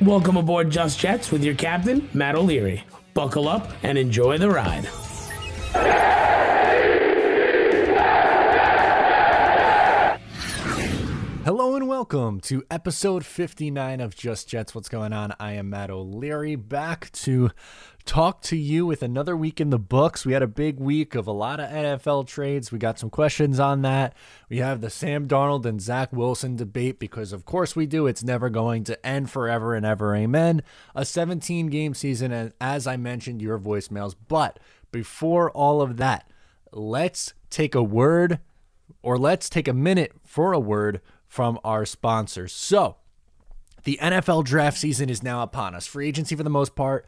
Welcome aboard Just Jets with your captain, Matt O'Leary. Buckle up and enjoy the ride. Hello and welcome to episode 59 of Just Jets. What's going on? I am Matt O'Leary back to talk to you with another week in the books. We had a big week of a lot of NFL trades. We got some questions on that. We have the Sam Darnold and Zach Wilson debate because, of course, we do. It's never going to end forever and ever. Amen. A 17 game season, and as I mentioned, your voicemails. But before all of that, let's take a word or let's take a minute for a word from our sponsors. So, the NFL draft season is now upon us. Free agency, for the most part,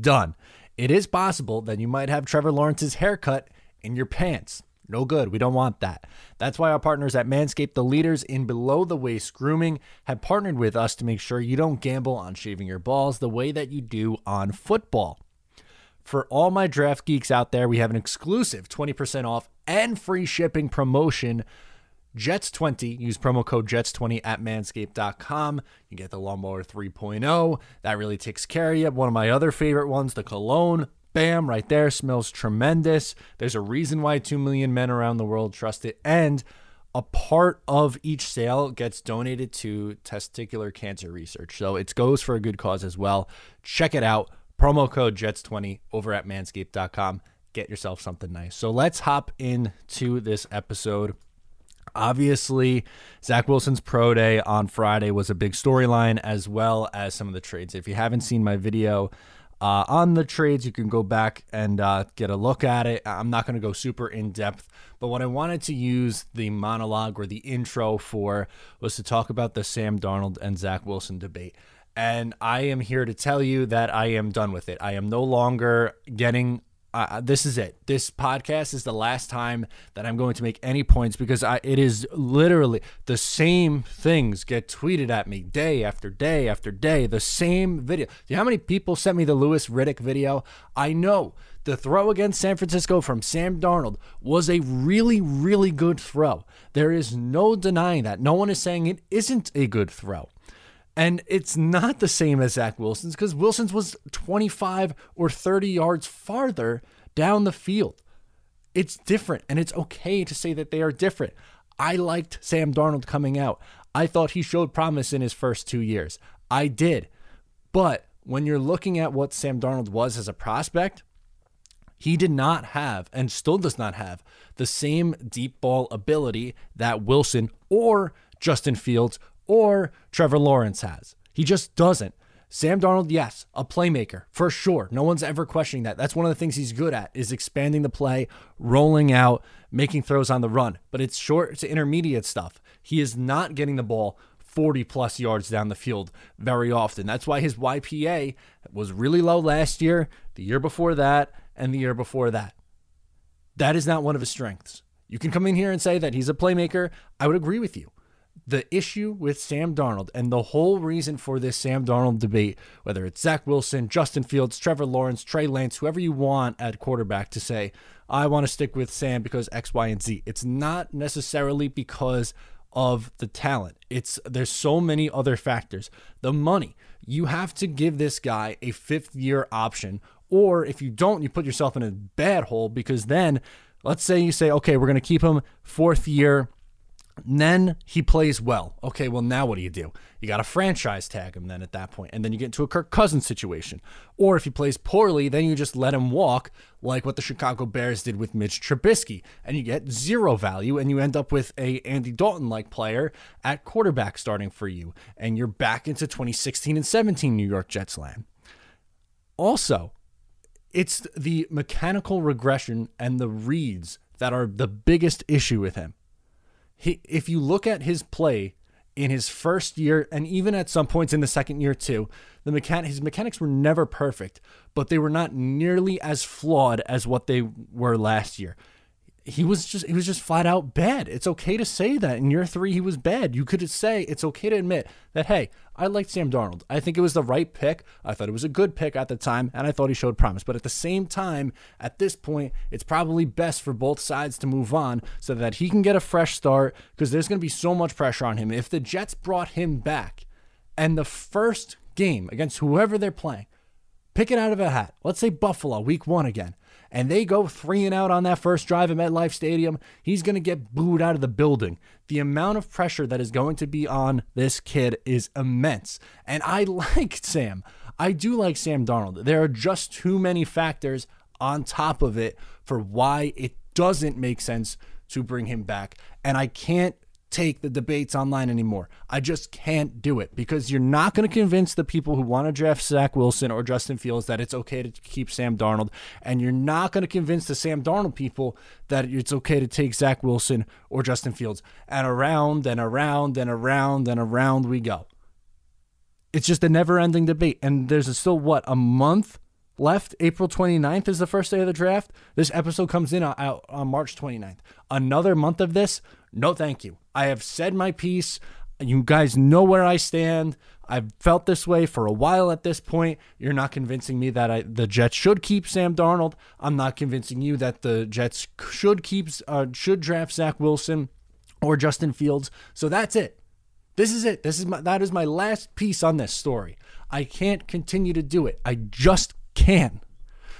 done. It is possible that you might have Trevor Lawrence's haircut in your pants. No good. We don't want that. That's why our partners at Manscaped, the leaders in below the waist grooming, have partnered with us to make sure you don't gamble on shaving your balls the way that you do on football. For all my draft geeks out there, we have an exclusive 20% off and free shipping promotion Jets20. Use promo code Jets20 at manscaped.com. You get the lawnmower 3.0. That really takes care of you. One of my other favorite ones, the cologne. Bam, right there. Smells tremendous. There's a reason why 2 million men around the world trust it. And a part of each sale gets donated to testicular cancer research. So it goes for a good cause as well. Check it out. Promo code Jets20 over at manscaped.com. Get yourself something nice. So let's hop into this episode. Obviously, Zach Wilson's pro day on Friday was a big storyline, as well as some of the trades. If you haven't seen my video uh, on the trades, you can go back and uh, get a look at it. I'm not going to go super in depth, but what I wanted to use the monologue or the intro for was to talk about the Sam Darnold and Zach Wilson debate. And I am here to tell you that I am done with it. I am no longer getting uh, this is it. This podcast is the last time that I'm going to make any points because I, it is literally the same things get tweeted at me day after day after day. The same video. Know how many people sent me the Louis Riddick video? I know the throw against San Francisco from Sam Darnold was a really, really good throw. There is no denying that. No one is saying it isn't a good throw. And it's not the same as Zach Wilson's because Wilson's was 25 or 30 yards farther down the field. It's different, and it's okay to say that they are different. I liked Sam Darnold coming out. I thought he showed promise in his first two years. I did. But when you're looking at what Sam Darnold was as a prospect, he did not have and still does not have the same deep ball ability that Wilson or Justin Fields or Trevor Lawrence has. He just doesn't. Sam Darnold, yes, a playmaker for sure. No one's ever questioning that. That's one of the things he's good at is expanding the play, rolling out, making throws on the run. But it's short to intermediate stuff. He is not getting the ball 40 plus yards down the field very often. That's why his YPA was really low last year, the year before that, and the year before that. That is not one of his strengths. You can come in here and say that he's a playmaker. I would agree with you the issue with Sam Darnold and the whole reason for this Sam Darnold debate, whether it's Zach Wilson, Justin Fields, Trevor Lawrence, Trey Lance, whoever you want at quarterback to say, I want to stick with Sam because X, Y, and Z. It's not necessarily because of the talent. It's there's so many other factors. The money. You have to give this guy a fifth year option. Or if you don't, you put yourself in a bad hole because then let's say you say, okay, we're going to keep him fourth year then he plays well. Okay, well, now what do you do? You got to franchise tag him then at that point, and then you get into a Kirk Cousins situation. Or if he plays poorly, then you just let him walk, like what the Chicago Bears did with Mitch Trubisky, and you get zero value, and you end up with a Andy Dalton like player at quarterback starting for you, and you're back into 2016 and 17 New York Jets land. Also, it's the mechanical regression and the reads that are the biggest issue with him if you look at his play in his first year and even at some points in the second year too, the mechan- his mechanics were never perfect, but they were not nearly as flawed as what they were last year he was just he was just flat out bad. It's okay to say that in year three he was bad. You could say it's okay to admit that hey, I liked Sam Darnold. I think it was the right pick. I thought it was a good pick at the time, and I thought he showed promise. But at the same time, at this point, it's probably best for both sides to move on so that he can get a fresh start because there's going to be so much pressure on him. If the Jets brought him back, and the first game against whoever they're playing, pick it out of a hat. Let's say Buffalo, week one again, and they go three and out on that first drive at MetLife Stadium, he's going to get booed out of the building. The amount of pressure that is going to be on this kid is immense. And I like Sam. I do like Sam Darnold. There are just too many factors on top of it for why it doesn't make sense to bring him back. And I can't take the debates online anymore. I just can't do it because you're not going to convince the people who want to draft Zach Wilson or Justin Fields that it's okay to keep Sam Darnold. And you're not going to convince the Sam Darnold people that it's okay to take Zach Wilson or Justin Fields. And around and around and around and around we go. It's just a never ending debate. And there's still, what, a month left. April 29th is the first day of the draft. This episode comes in uh, out on March 29th. Another month of this? No, thank you. I have said my piece. You guys know where I stand. I've felt this way for a while at this point. You're not convincing me that I, the Jets should keep Sam Darnold. I'm not convincing you that the Jets should keep uh, should draft Zach Wilson or Justin Fields. So that's it. This is it. This is my that is my last piece on this story. I can't continue to do it. I just can.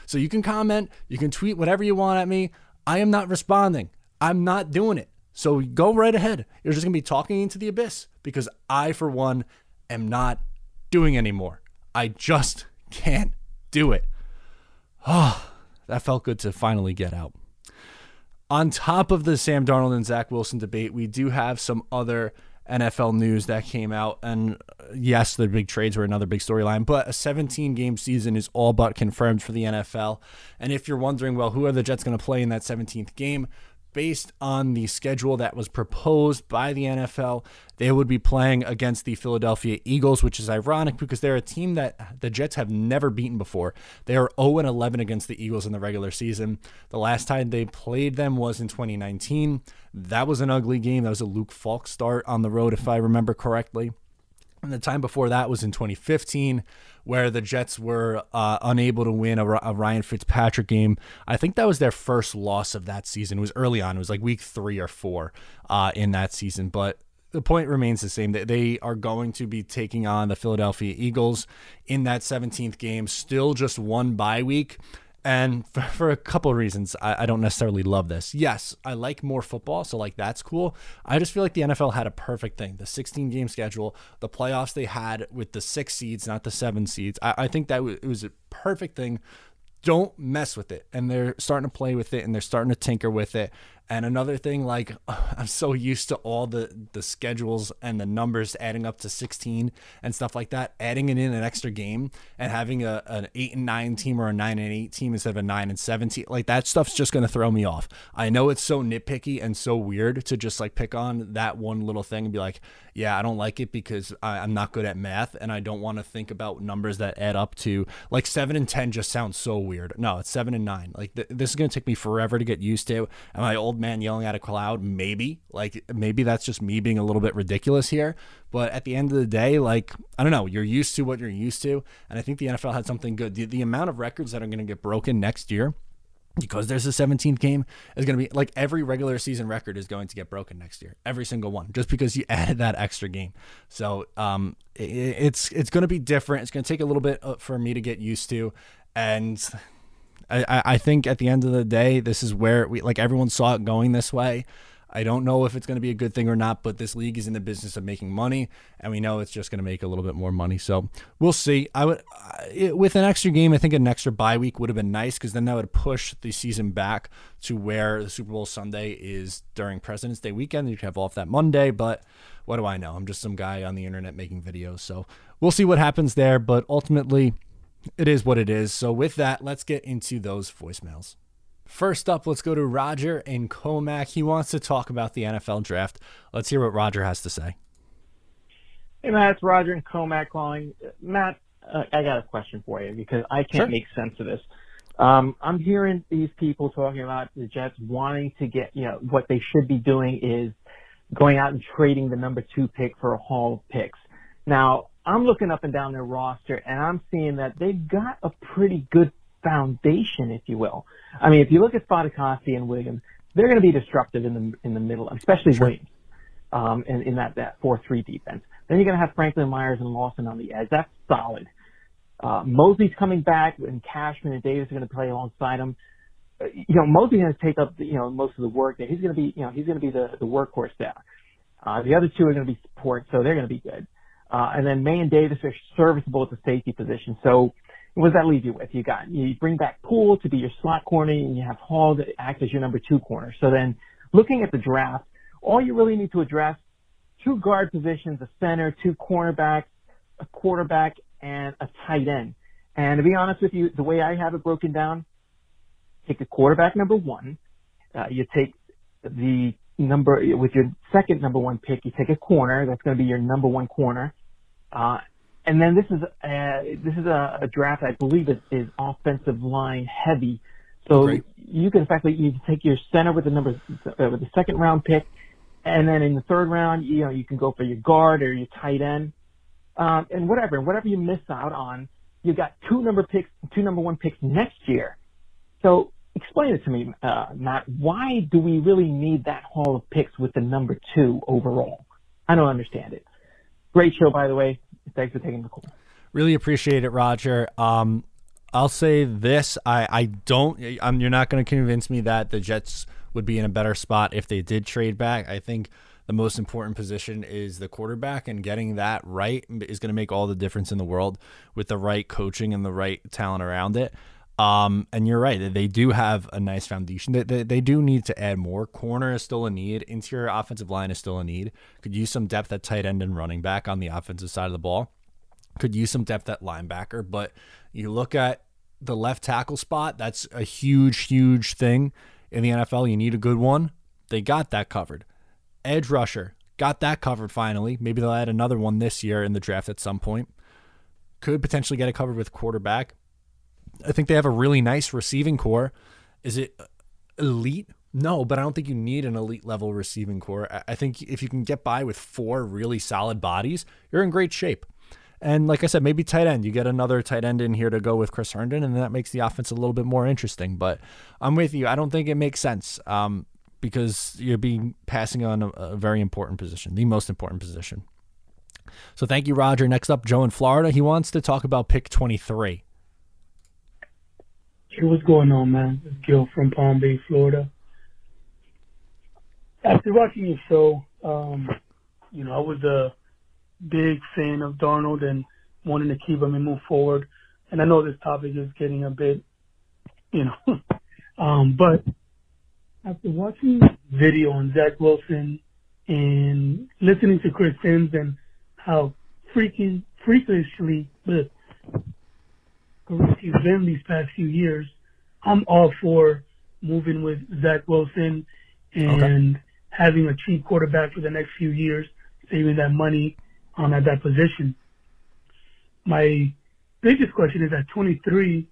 So you can comment, you can tweet whatever you want at me. I am not responding. I'm not doing it. So go right ahead. You're just going to be talking into the abyss because I, for one, am not doing anymore. I just can't do it. Oh, that felt good to finally get out. On top of the Sam Darnold and Zach Wilson debate, we do have some other NFL news that came out. And uh, yes, the big trades were another big storyline, but a 17 game season is all but confirmed for the NFL. And if you're wondering, well, who are the Jets going to play in that 17th game? Based on the schedule that was proposed by the NFL, they would be playing against the Philadelphia Eagles, which is ironic because they're a team that the Jets have never beaten before. They are 0 11 against the Eagles in the regular season. The last time they played them was in 2019. That was an ugly game. That was a Luke Falk start on the road, if I remember correctly. And the time before that was in 2015 where the Jets were uh, unable to win a, a, Ryan Fitzpatrick game. I think that was their first loss of that season. It was early on. It was like week three or four uh, in that season. But the point remains the same that they are going to be taking on the Philadelphia Eagles in that 17th game. Still just one bye week. And for, for a couple of reasons, I, I, don't necessarily love this. Yes, I like more football, so like that's cool. I just feel like the NFL had a perfect thing: the 16 game schedule, the playoffs they had with the six seeds, not the seven seeds. I, I think that w- it was a perfect thing. Don't mess with it, and they're starting to play with it, and they're starting to tinker with it. And another thing, like I'm so used to all the the schedules and the numbers adding up to 16 and stuff like that. Adding it in an extra game and having a an eight and nine team or a nine and eight team instead of a nine and 17, like that stuff's just gonna throw me off. I know it's so nitpicky and so weird to just like pick on that one little thing and be like, yeah, I don't like it because I, am not good at math and I don't want to think about numbers that add up to like seven and ten. Just sounds so weird. No, it's seven and nine. Like th- this is gonna take me forever to get used to. And my old man yelling at a cloud, maybe. Like maybe that's just me being a little bit ridiculous here. But at the end of the day, like I don't know, you're used to what you're used to, and I think the NFL had something good. The, the amount of records that are going to get broken next year because there's a 17th game is going to be like every regular season record is going to get broken next year every single one just because you added that extra game so um it, it's it's going to be different it's going to take a little bit uh, for me to get used to and I, I think at the end of the day, this is where we like everyone saw it going this way. I don't know if it's going to be a good thing or not, but this league is in the business of making money, and we know it's just going to make a little bit more money. So we'll see. I would, with an extra game, I think an extra bye week would have been nice because then that would push the season back to where the Super Bowl Sunday is during President's Day weekend. You could have off that Monday, but what do I know? I'm just some guy on the internet making videos. So we'll see what happens there. But ultimately, it is what it is. So, with that, let's get into those voicemails. First up, let's go to Roger in Commack. He wants to talk about the NFL draft. Let's hear what Roger has to say. Hey, Matt, it's Roger in Commack calling. Matt, uh, I got a question for you because I can't sure. make sense of this. Um, I'm hearing these people talking about the Jets wanting to get, you know, what they should be doing is going out and trading the number two pick for a haul of picks. Now, I'm looking up and down their roster and I'm seeing that they've got a pretty good foundation, if you will. I mean, if you look at Fatukasi and Williams, they're going to be disruptive in the in the middle, especially sure. Williams. um, in, in that, that 4-3 defense. Then you're going to have Franklin Myers and Lawson on the edge. That's solid. Uh, Mosley's coming back, and Cashman and Davis are going to play alongside him. Uh, you know, Mosley's going to take up, you know, most of the work there. He's going to be, you know, he's going to be the, the workhorse there. Uh, the other two are going to be support, so they're going to be good. Uh, and then Maye and Davis are serviceable at the safety position. So what does that leave you with? You got, you bring back Poole to be your slot corner, and you have Hall to act as your number two corner. So then looking at the draft, all you really need to address two guard positions, a center, two cornerbacks, a quarterback, and a tight end. And to be honest with you, the way I have it broken down, take a quarterback number one, uh, you take the number with your second number one pick, you take a corner. That's going to be your number one corner. Uh, and then this is a, this is a, a draft I believe is, is offensive line heavy. So Great. you can effectively you can take your center with the number uh, with the second round pick, and then in the third round, you know you can go for your guard or your tight end, um, and whatever whatever you miss out on, you got two number picks, two number one picks next year. So explain it to me, uh, Matt. Why do we really need that haul of picks with the number two overall? I don't understand it. Great show, by the way. Thanks for taking the call. Really appreciate it, Roger. Um, I'll say this: I I don't. I'm, you're not going to convince me that the Jets would be in a better spot if they did trade back. I think the most important position is the quarterback, and getting that right is going to make all the difference in the world with the right coaching and the right talent around it. Um, and you're right; they do have a nice foundation. They, they, they do need to add more. Corner is still a need. Interior offensive line is still a need. Could use some depth at tight end and running back on the offensive side of the ball. Could use some depth at linebacker, but you look at the left tackle spot, that's a huge, huge thing in the NFL. You need a good one. They got that covered. Edge rusher, got that covered finally. Maybe they'll add another one this year in the draft at some point. Could potentially get it covered with quarterback. I think they have a really nice receiving corps. Is it elite? No, but I don't think you need an elite level receiving corps. I think if you can get by with four really solid bodies, you're in great shape. And like I said, maybe tight end. You get another tight end in here to go with Chris Herndon, and that makes the offense a little bit more interesting. But I'm with you. I don't think it makes sense um, because you're being passing on a, a very important position, the most important position. So thank you, Roger. Next up, Joe in Florida. He wants to talk about pick 23. Hey, what's going on, man? It's Gil from Palm Bay, Florida. After watching your show, um, you know, I was a big fan of Darnold and wanting to keep him and move forward. And I know this topic is getting a bit, you know, um, but after watching video on Zach Wilson and listening to Chris Sims and how freaking freakishly correct he's been these past few years, I'm all for moving with Zach Wilson and okay. having a cheap quarterback for the next few years, saving that money um, at that position. My biggest question is at 23,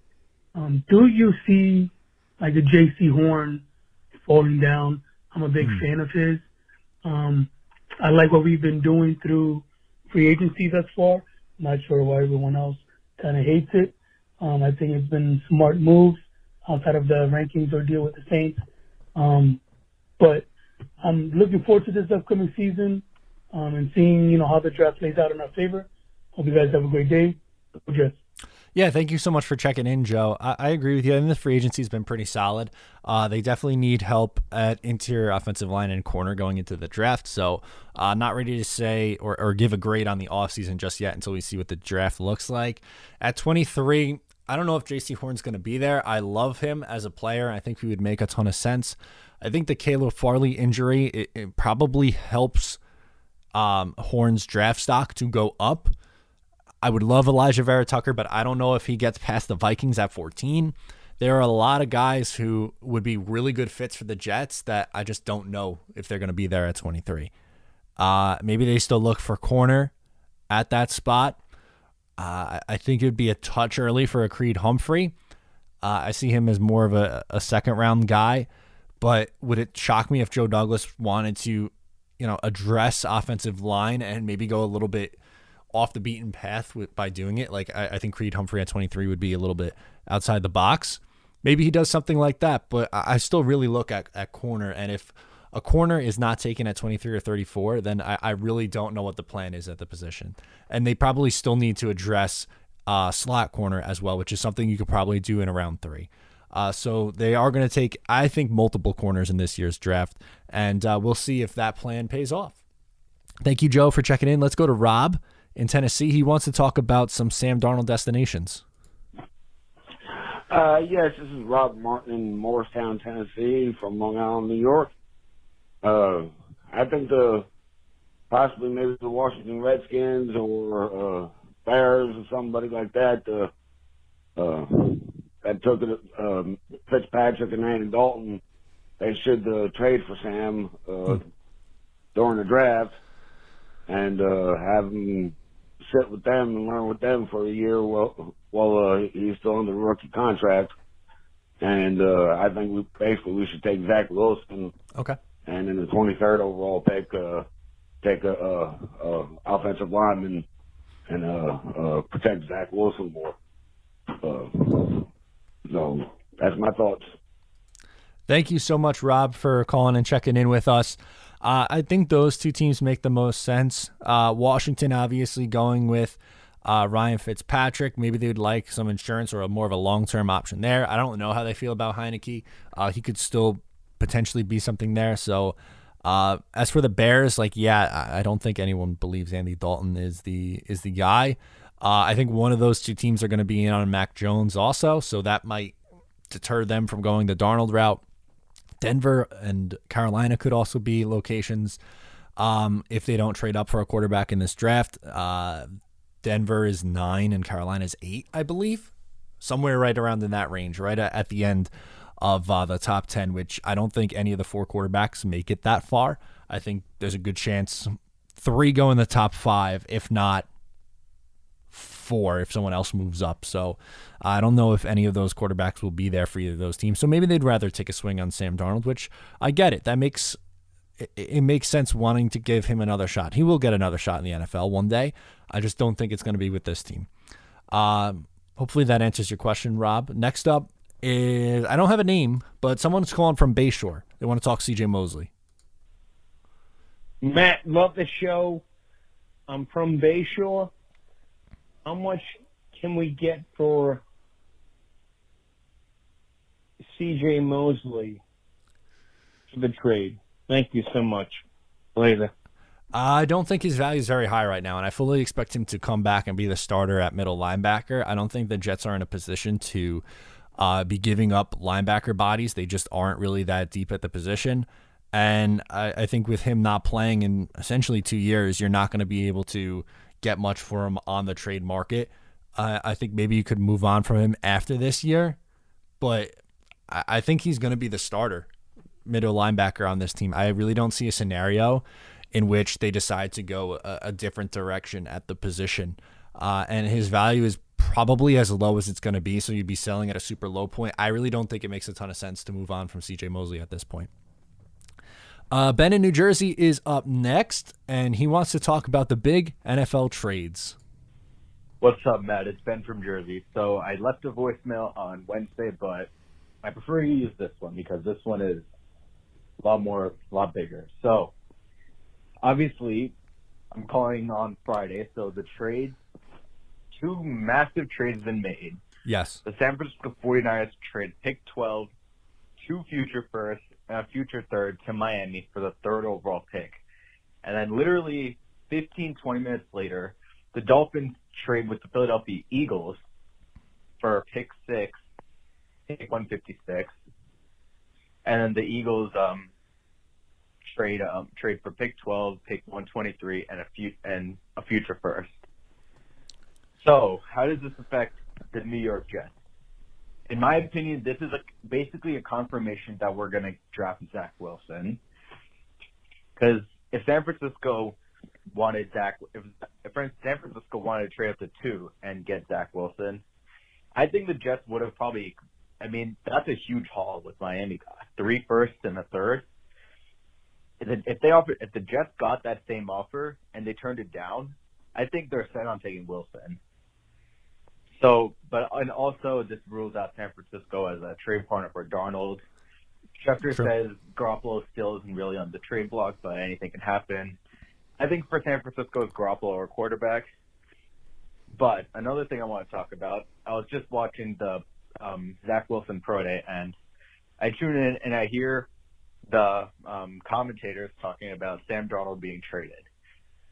um, do you see like a Jaycee Horn falling down? I'm a big mm. fan of his. Um, I like what we've been doing through free agency thus far. I'm Not sure why everyone else kind of hates it. Um, I think it's been smart moves outside of the rankings or deal with the Saints. Um, but I'm looking forward to this upcoming season um, and seeing you know how the draft plays out in our favor. Hope you guys have a great day. Jets. Yeah, thank you so much for checking in, Joe. I, I agree with you. I think the free agency has been pretty solid. Uh, they definitely need help at interior offensive line and corner going into the draft. So, uh, not ready to say or, or give a grade on the offseason just yet until we see what the draft looks like. At 23, I don't know if Jaycee Horn's going to be there. I love him as a player. I think he would make a ton of sense. I think the Caleb Farley injury it, it probably helps um, Horn's draft stock to go up. I would love Alijah Vera-Tucker, but I don't know if he gets past the Vikings at 14. There are a lot of guys who would be really good fits for the Jets that I just don't know if they're going to be there at 23. Uh, maybe they still look for corner at that spot. Uh, I think it would be a touch early for a Creed Humphrey. Uh, I see him as more of a, a second round guy, but would it shock me if Joe Douglas wanted to you know, address offensive line and maybe go a little bit off the beaten path with, by doing it. Like I, I think Creed Humphrey at 23 would be a little bit outside the box. Maybe he does something like that, but I, I still really look at, at corner. And if a corner is not taken at 23 or 34, then I, I really don't know what the plan is at the position. And they probably still need to address uh, slot corner as well, which is something you could probably do in around three. Uh, so they are going to take, I think, multiple corners in this year's draft, and uh, we'll see if that plan pays off. Thank you, Joe, for checking in. Let's go to Rob in Tennessee. He wants to talk about some Sam Darnold destinations. Uh, yes, this is Rob Martin in Morristown, Tennessee, from Long Island, New York. Uh, I think the possibly maybe the Washington Redskins or uh, Bears or somebody like that uh, uh, that took it, um, Fitzpatrick and Andy Dalton. They should uh, trade for Sam uh, hmm. during the draft and uh, have him sit with them and learn with them for a year while while uh, he's still under rookie contract. And uh, I think we basically we should take Zach Wilson. Okay. And in the 23rd overall pick, uh, take a, a, a offensive lineman and uh, uh, protect Zach Wilson more. Uh, so that's my thoughts. Thank you so much, Rob, for calling and checking in with us. Uh, I think those two teams make the most sense. Uh, Washington, obviously, going with uh, Ryan Fitzpatrick. Maybe they would like some insurance or a more of a long term option there. I don't know how they feel about Heinicke. Uh, he could still potentially be something there. So, uh, as for the Bears, like yeah, I don't think anyone believes Andy Dalton is the is the guy. Uh, I think one of those two teams are going to be in on Mac Jones also, so that might deter them from going the Darnold route. Denver and Carolina could also be locations um, if they don't trade up for a quarterback in this draft. Uh, Denver is nine and Carolina is eight, I believe, somewhere right around in that range, right at the end of uh, the top 10, which I don't think any of the four quarterbacks make it that far. I think there's a good chance three go in the top five, if not four, if someone else moves up. So I don't know if any of those quarterbacks will be there for either of those teams. So maybe they'd rather take a swing on Sam Darnold, which I get it. That makes it, makes sense wanting to give him another shot. He will get another shot in the NFL one day. I just don't think it's going to be with this team. Um, hopefully that answers your question, Rob. Next up is I don't have a name, but someone's calling from Bay Shore. They want to talk CJ Mosley. Matt, love the show. I'm from Bay Shore. How much can we get for CJ Mosley for the trade? Thank you so much. Later. I don't think his value is very high right now, and I fully expect him to come back and be the starter at middle linebacker. I don't think the Jets are in a position to uh, be giving up linebacker bodies. They just aren't really that deep at the position. And I, I think with him not playing in essentially two years, you're not going to be able to get much for him on the trade market. Uh, I think maybe you could move on from him after this year, but I, I think he's going to be the starter, middle linebacker on this team. I really don't see a scenario in which they decide to go a, a different direction at the position. Uh, and his value is probably as low as it's going to be. So you'd be selling at a super low point. I really don't think it makes a ton of sense to move on from CJ Mosley at this point. Uh, ben in New Jersey is up next, and he wants to talk about the big NFL trades. What's up, Matt? It's Ben from Jersey. So I left a voicemail on Wednesday, but I prefer you use this one because this one is a lot more, a lot bigger. So obviously, I'm calling on Friday. So the trades, two massive trades have been made. Yes. The San Francisco 49ers trade pick 12, two future firsts, and a future third to Miami for the third overall pick. And then literally 15, 20 minutes later, the Dolphins trade with the Philadelphia Eagles for pick six, pick 156. And then the Eagles um, trade um, trade for pick 12, pick 123, and a few and a future first. So, how does this affect the New York Jets? In my opinion, this is a, basically a confirmation that we're going to draft Zach Wilson. Because if San Francisco wanted Zach, if, if San Francisco wanted to trade up to two and get Zach Wilson, I think the Jets would have probably. I mean, that's a huge haul with Miami. Three firsts and a third if they offer, if the Jets got that same offer and they turned it down, I think they're set on taking Wilson. So, but and also this rules out San Francisco as a trade partner for Darnold. Schefter Sure. says Garoppolo still isn't really on the trade block, but anything can happen. I think for San Francisco, it's Garoppolo or quarterback. But another thing I want to talk about, I was just watching the um, Zach Wilson Pro Day, and I tune in and I hear the um, commentators talking about Sam Darnold being traded.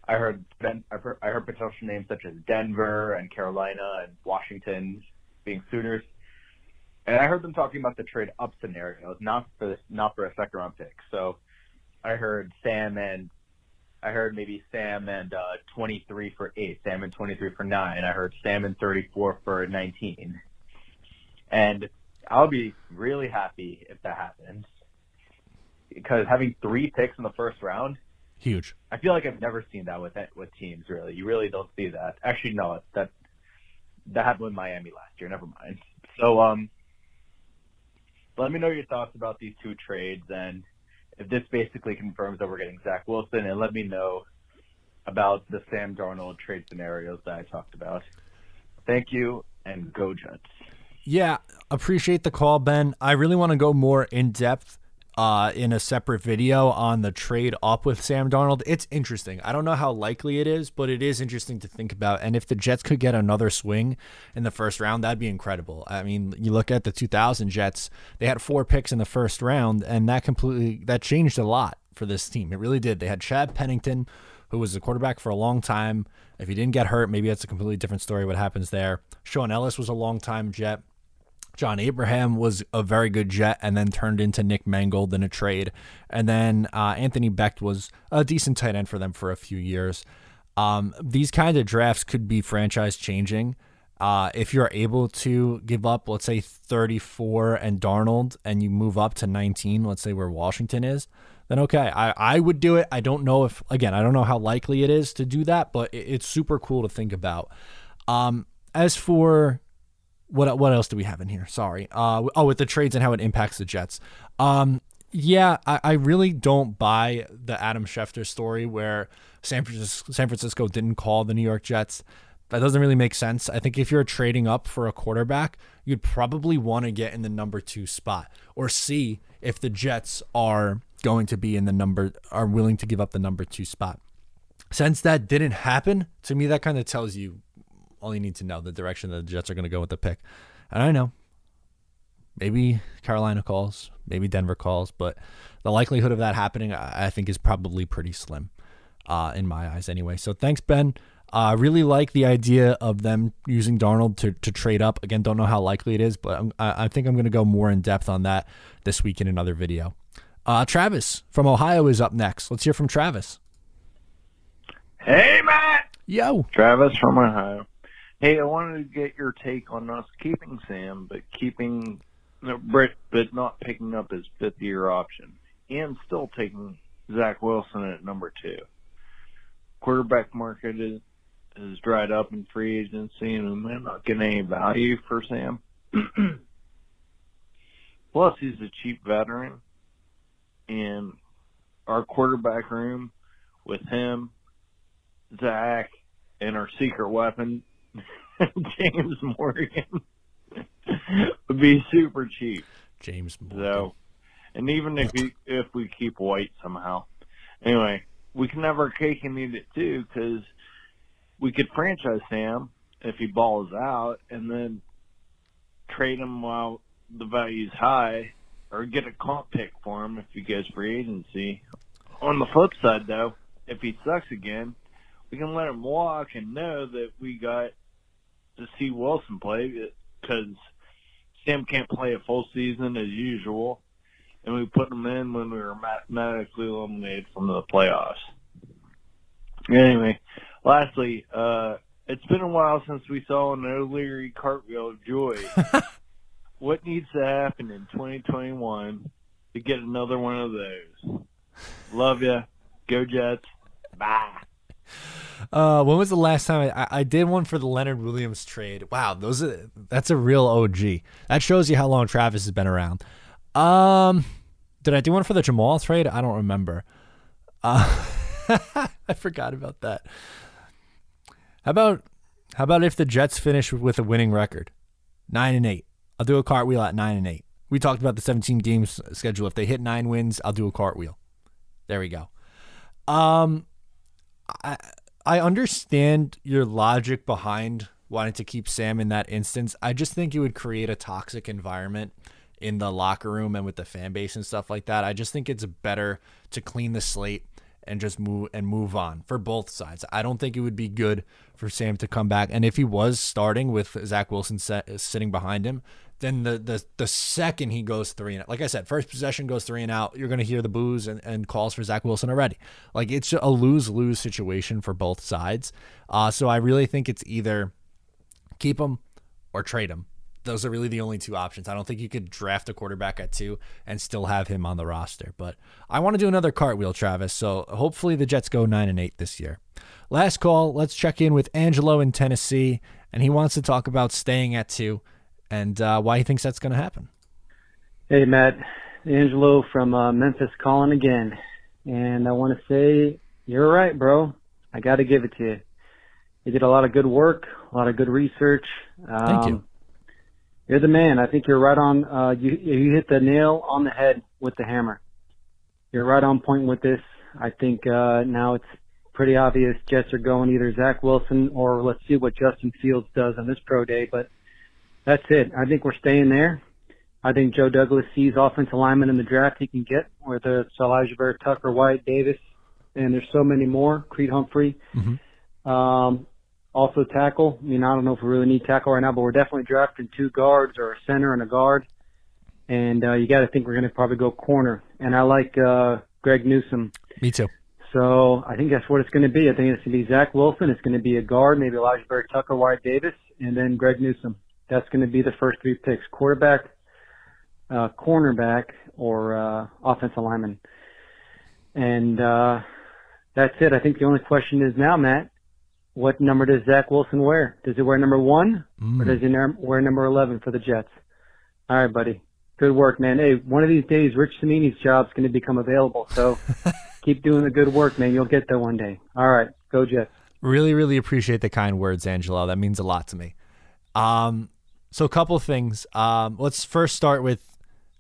I heard Ben, I heard, I heard potential names such as Denver and Carolina and Washington being suitors. And I heard them talking about the trade up scenarios, not for not for a second round pick. So I heard Sam and I heard maybe Sam and uh, 23 for eight, Sam and 23 for nine. I heard Sam and 34 for 19. And I'll be really happy if that happens because having three picks in the first round, Huge. I feel like I've never seen that with with teams. Really, you really don't see that. Actually, no, that that happened with Miami last year. Never mind. So, um, let me know your thoughts about these two trades and if this basically confirms that we're getting Zach Wilson, and let me know about the Sam Darnold trade scenarios that I talked about. Thank you, and go Jets. Yeah, appreciate the call, Ben. I really want to go more in depth uh, in a separate video on the trade up with Sam Darnold. It's interesting. I don't know how likely it is, but it is interesting to think about. And if the Jets could get another swing in the first round, that'd be incredible. I mean, you look at the 2000 Jets; they had four picks in the first round, and that completely that changed a lot for this team. It really did. They had Chad Pennington, who was the quarterback for a long time. If he didn't get hurt, maybe that's a completely different story. What happens there? Shaun Ellis was a long time Jet. John Abraham was a very good Jet and then turned into Nick Mangold in a trade. And then uh, Anthony Becht was a decent tight end for them for a few years. Um, these kind of drafts could be franchise changing. Uh, if you're able to give up, let's say 34 and Darnold, and you move up to 19, let's say where Washington is, then okay, I, I would do it. I don't know if, again, I don't know how likely it is to do that, but it, it's super cool to think about. Um, as for what what else do we have in here? Sorry. Uh, oh, with the trades and how it impacts the Jets. Um, yeah, I, I really don't buy the Adam Schefter story where San Francisco, San Francisco didn't call the New York Jets. That doesn't really make sense. I think if you're trading up for a quarterback, you'd probably want to get in the number two spot or see if the Jets are going to be in the number, are willing to give up the number two spot. Since that didn't happen, to me, that kind of tells you all you need to know the direction that the Jets are going to go with the pick. And I know maybe Carolina calls, maybe Denver calls, but the likelihood of that happening, I think, is probably pretty slim uh, in my eyes anyway. So thanks, Ben. I uh, really like the idea of them using Darnold to, to trade up. Again, don't know how likely it is, but I'm, I I think I'm going to go more in depth on that this week in another video. Uh, Travis from Ohio is up next. Let's hear from Travis. Hey, Matt. Yo. Travis from Ohio. Hey, I wanted to get your take on us keeping Sam, but keeping Britt, but not picking up his fifth year option, and still taking Zach Wilson at number two. Quarterback market is is dried up in free agency, and might not get any value for Sam. Plus, he's a cheap veteran, and our quarterback room with him, Zach, and our secret weapon, James Morgan, would be super cheap. James Morgan. So, and even if we if we keep White somehow, anyway, we can have our cake and eat it too because we could franchise Sam if he balls out, and then trade him while the value's high, or get a comp pick for him if he goes free agency. On the flip side, though, if he sucks again, we can let him walk and know that we got to see Wilson play because Sam can't play a full season as usual, and we put him in when we were mathematically eliminated from the playoffs. Anyway, lastly, uh, it's been a while since we saw an O'Leary cartwheel of joy. what needs to happen in 2021 to get another one of those? Love ya. Go Jets. Bye. Uh, when was the last time I, I did one for the Leonard Williams trade? Wow, those are, that's a real OG. That shows you how long Travis has been around. Um, did I do one for the Jamal trade? I don't remember. Uh, I forgot about that. How about how about if the Jets finish with a winning record, nine and eight? I'll do a cartwheel at nine and eight. We talked about the 17 games schedule. If they hit nine wins, I'll do a cartwheel. There we go. Um, I I understand your logic behind wanting to keep Sam in that instance. I just think it would create a toxic environment in the locker room and with the fan base and stuff like that. I just think it's better to clean the slate and just move and move on for both sides. I don't think it would be good for Sam to come back. And if he was starting with Zach Wilson set, sitting behind him, then the the the second he goes three and out, like I said, first possession goes three and out, you're gonna hear the boos and, and calls for Zach Wilson already. Like it's a lose lose situation for both sides. Uh, so I really think it's either keep him or trade him. Those are really the only two options. I don't think you could draft a quarterback at two and still have him on the roster. But I want to do another cartwheel, Travis. So hopefully the Jets go nine and eight this year. Last call. Let's check in with Angelo in Tennessee, and he wants to talk about staying at two and uh, why he thinks that's going to happen. Hey, Matt. Angelo from uh, Memphis calling again. And I want to say, you're right, bro. I got to give it to you. You did a lot of good work, a lot of good research. Um, Thank you. You're the man. I think you're right on. Uh, you you hit the nail on the head with the hammer. You're right on point with this. I think uh, now it's pretty obvious Jets are going either Zach Wilson or let's see what Justin Fields does on this pro day. But that's it. I think we're staying there. I think Joe Douglas sees offensive linemen in the draft he can get, whether it's Alijah Vera, Tucker, Wyatt, Davis, and there's so many more. Creed Humphrey. Mm-hmm. Um, also tackle. I mean, I don't know if we really need tackle right now, but we're definitely drafting two guards or a center and a guard. And uh, you got to think we're going to probably go corner. And I like uh, Greg Newsome. Me too. So I think that's what it's going to be. I think it's going to be Zach Wilson. It's going to be a guard, maybe Alijah Berry, Tucker, Wyatt Davis, and then Greg Newsome. That's going to be the first three picks: quarterback, uh, cornerback, or uh, offensive lineman. And uh, that's it. I think the only question is now, Matt, what number does Zach Wilson wear? Does he wear number one mm. or does he wear number 11 for the Jets? All right, buddy. Good work, man. Hey, one of these days, Rich Cimini's job's going to become available. So keep doing the good work, man. You'll get there one day. All right. Go Jets. Really, really appreciate the kind words, Angelo. That means a lot to me. Um, so a couple things. Um, let's first start with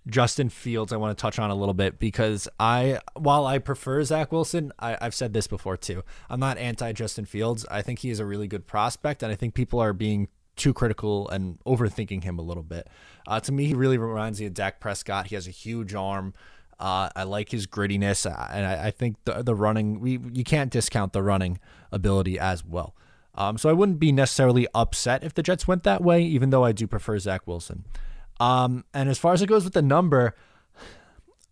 Justin Fields, I want to touch on a little bit because I, while I prefer Zach Wilson, I, have said this before too. I'm not anti Justin Fields. I think he is a really good prospect, and I think people are being too critical and overthinking him a little bit. Uh, to me, he really reminds me of Dak Prescott. He has a huge arm. Uh, I like his grittiness, uh, and I, I, think the the running we you can't discount the running ability as well. Um, so I wouldn't be necessarily upset if the Jets went that way, even though I do prefer Zach Wilson. Um, and as far as it goes with the number,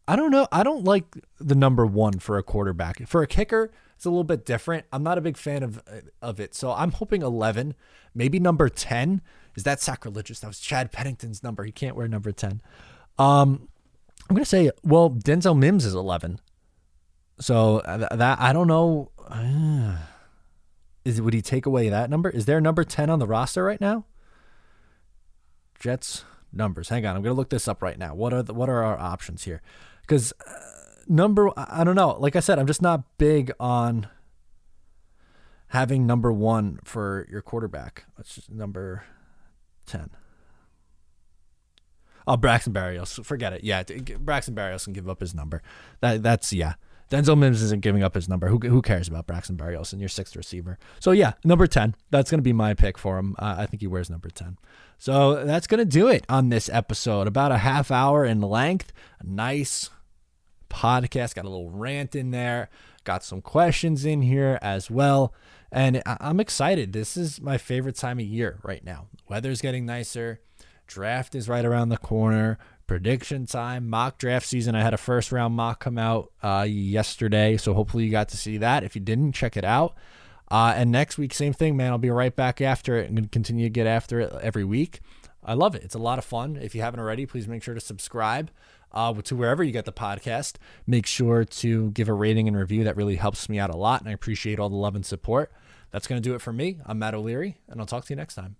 I don't know. I don't like the number one for a quarterback. For a kicker, it's a little bit different. I'm not a big fan of of it. So I'm hoping 11, maybe number 10. Is that sacrilegious? That was Chad Pennington's number. He can't wear number 10. Um, I'm gonna say, well, Denzel Mims is 11. So uh, that I don't know. Is would he take away that number? Is there number 10 on the roster right now? Jets numbers. Hang on, I'm gonna look this up right now. What are the, what are our options here? Because uh, number, I don't know. Like I said, I'm just not big on having number one for your quarterback. That's just number ten. Oh, Braxton Berrios. Forget it. Yeah, Braxton Berrios can give up his number. That that's yeah. Denzel Mims isn't giving up his number. Who, who cares about Braxton Berrios and your sixth receiver? So yeah, number ten. That's going to be my pick for him. Uh, I think he wears number ten. So that's going to do it on this episode. About a half hour in length. A nice podcast. Got a little rant in there. Got some questions in here as well. And I'm excited. This is my favorite time of year right now. Weather's getting nicer. Draft is right around the corner prediction time, mock draft season. I had a first round mock come out uh, yesterday, so hopefully you got to see that. If you didn't, check it out. Uh, and next week, same thing, man. I'll be right back after it and continue to get after it every week. I love it. It's a lot of fun. If you haven't already, please make sure to subscribe uh, to wherever you get the podcast. Make sure to give a rating and review. That really helps me out a lot, and I appreciate all the love and support. That's going to do it for me. I'm Matt O'Leary, and I'll talk to you next time.